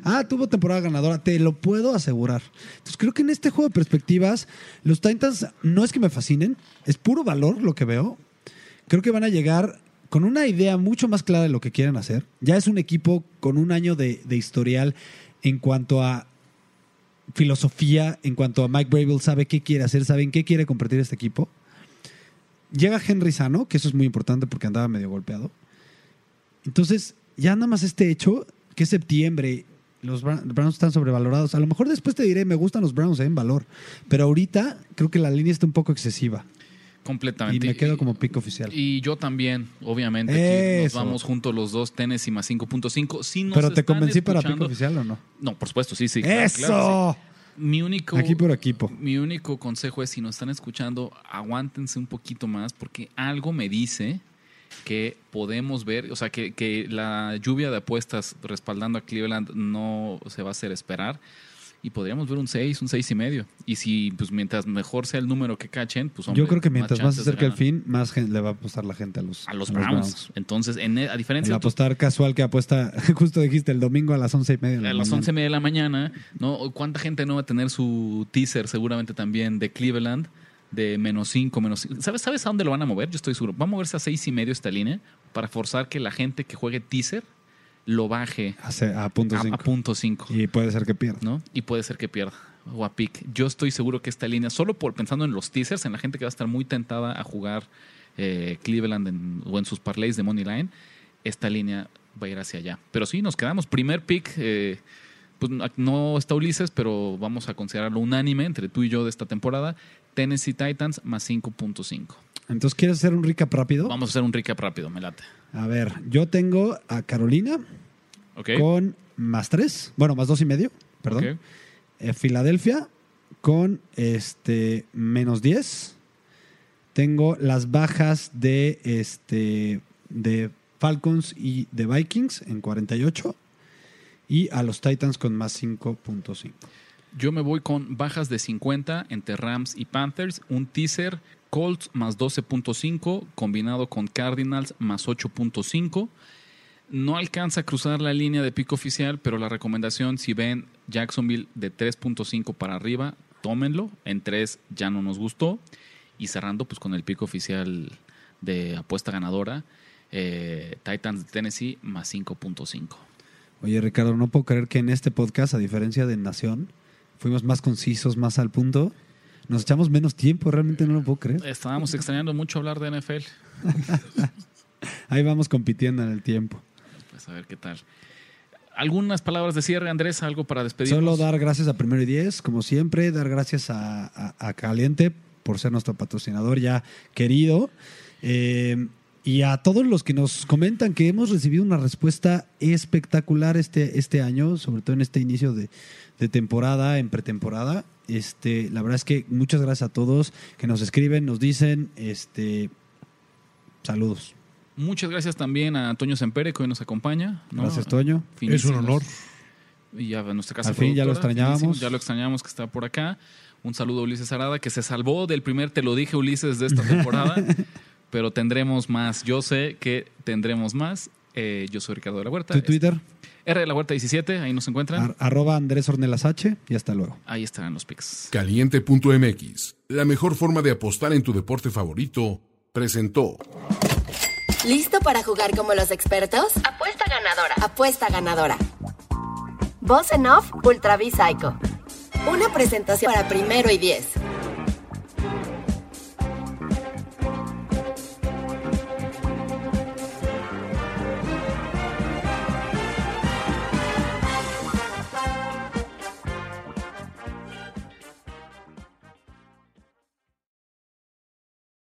Ah, tuvo temporada ganadora, te lo puedo asegurar. Entonces creo que en este juego de perspectivas, los Titans no es que me fascinen, es puro valor lo que veo. Creo que van a llegar con una idea mucho más clara de lo que quieren hacer. Ya es un equipo con un año de, de historial en cuanto a filosofía, en cuanto a Mike Bravel sabe qué quiere hacer, sabe en qué quiere convertir este equipo. Llega Henry Sano, que eso es muy importante porque andaba medio golpeado. Entonces, ya nada más este hecho, que es septiembre, los Browns están sobrevalorados. A lo mejor después te diré, me gustan los Browns eh, en valor, pero ahorita creo que la línea está un poco excesiva Completamente. y me quedo como pico oficial. Y yo también, obviamente. Nos vamos juntos los dos, Tennessee más 5.5. Si ¿Pero te convencí para pico oficial o no? No, por supuesto, sí, sí. ¡Eso! claro que sí. Mi único, Aquí por equipo. mi único consejo es si nos están escuchando, aguántense un poquito más porque algo me dice que podemos ver, o sea, que, que la lluvia de apuestas respaldando a Cleveland no se va a hacer esperar y podríamos ver un 6, un 6 y medio. Y si, pues mientras mejor sea el número que cachen, pues hombre, Yo creo que mientras más se acerque el fin, más gen- le va a apostar la gente a los, A los Browns. Entonces, en, e- a diferencia El apostar casual que apuesta, justo dijiste, el domingo a las once y media. de la a las mañana. once y media de la mañana, ¿no? ¿Cuánta gente no va a tener su teaser seguramente también de Cleveland? De menos 5, menos? ¿Sabes, ¿Sabes a dónde lo van a mover? Yo estoy seguro. Va a moverse a seis y medio esta línea para forzar que la gente que juegue teaser lo baje A, punto 5. Y puede ser que pierda. ¿no? Y puede ser que pierda. O a pick. Yo estoy seguro que esta línea, solo por pensando en los teasers, en la gente que va a estar muy tentada a jugar eh, Cleveland en- o en sus parlays de Money Line, esta línea va a ir hacia allá. Pero sí, nos quedamos. Primer pick, eh, pues no está Ulises, pero vamos a considerarlo unánime entre tú y yo de esta temporada. Tennessee Titans más 5.5. Entonces, ¿quieres hacer un recap rápido? Vamos a hacer un recap rápido, me late. A ver, yo tengo a Carolina ¿Ok? con más tres, bueno, más dos y medio, perdón. Eh, Filadelfia con este menos 10. Tengo las bajas de este de Falcons y de Vikings en 48 y a los Titans con más 5.5. Yo me voy con bajas de 50 entre Rams y Panthers, un teaser Colts más 12.5 combinado con Cardinals más 8.5. No alcanza a cruzar la línea de pico oficial, pero la recomendación si ven Jacksonville de 3.5 para arriba, tómenlo. En 3 ya no nos gustó. Y cerrando pues con el pico oficial de apuesta ganadora, eh, Titans de Tennessee más 5.5. Oye, Ricardo, no puedo creer que en este podcast, a diferencia de Nación, fuimos más concisos, más al punto. Nos echamos menos tiempo, realmente no lo puedo creer. Estábamos extrañando mucho hablar de NFL. Ahí vamos compitiendo en el tiempo. Pues a ver qué tal. Algunas palabras de cierre, Andrés, algo para despedirnos. Solo dar gracias a Primero y Diez, como siempre, dar gracias a, a- a Caliente por ser nuestro patrocinador ya querido. Eh, y a todos los que nos comentan que hemos recibido una respuesta espectacular este, este año, sobre todo en este inicio de, de temporada, en pretemporada. Este, la verdad es que muchas gracias a todos que nos escriben, nos dicen, este, saludos. Muchas gracias también a Antonio Sempere, que hoy nos acompaña. ¿no? Gracias, Toño. Es un honor. Y a nuestra casa Al fin, ya lo extrañábamos. finísimo, Ya lo extrañamos, que está por acá. Un saludo a Ulises Arada, que se salvó del primer Te lo dije, Ulises, de esta temporada. Pero tendremos más. Yo sé que tendremos más. Eh, yo soy Ricardo de la Huerta. Tu Twitter, R de la Huerta 17, ahí nos encuentran. ar- arroba Andrés Ornelas H, y hasta luego. Ahí estarán los pics. Caliente.mx, la mejor forma de apostar en tu deporte favorito, presentó. ¿Listo para jugar como los expertos? Apuesta ganadora. Apuesta ganadora. Voz en off, Ultra V Psycho. Una presentación para primero y diez.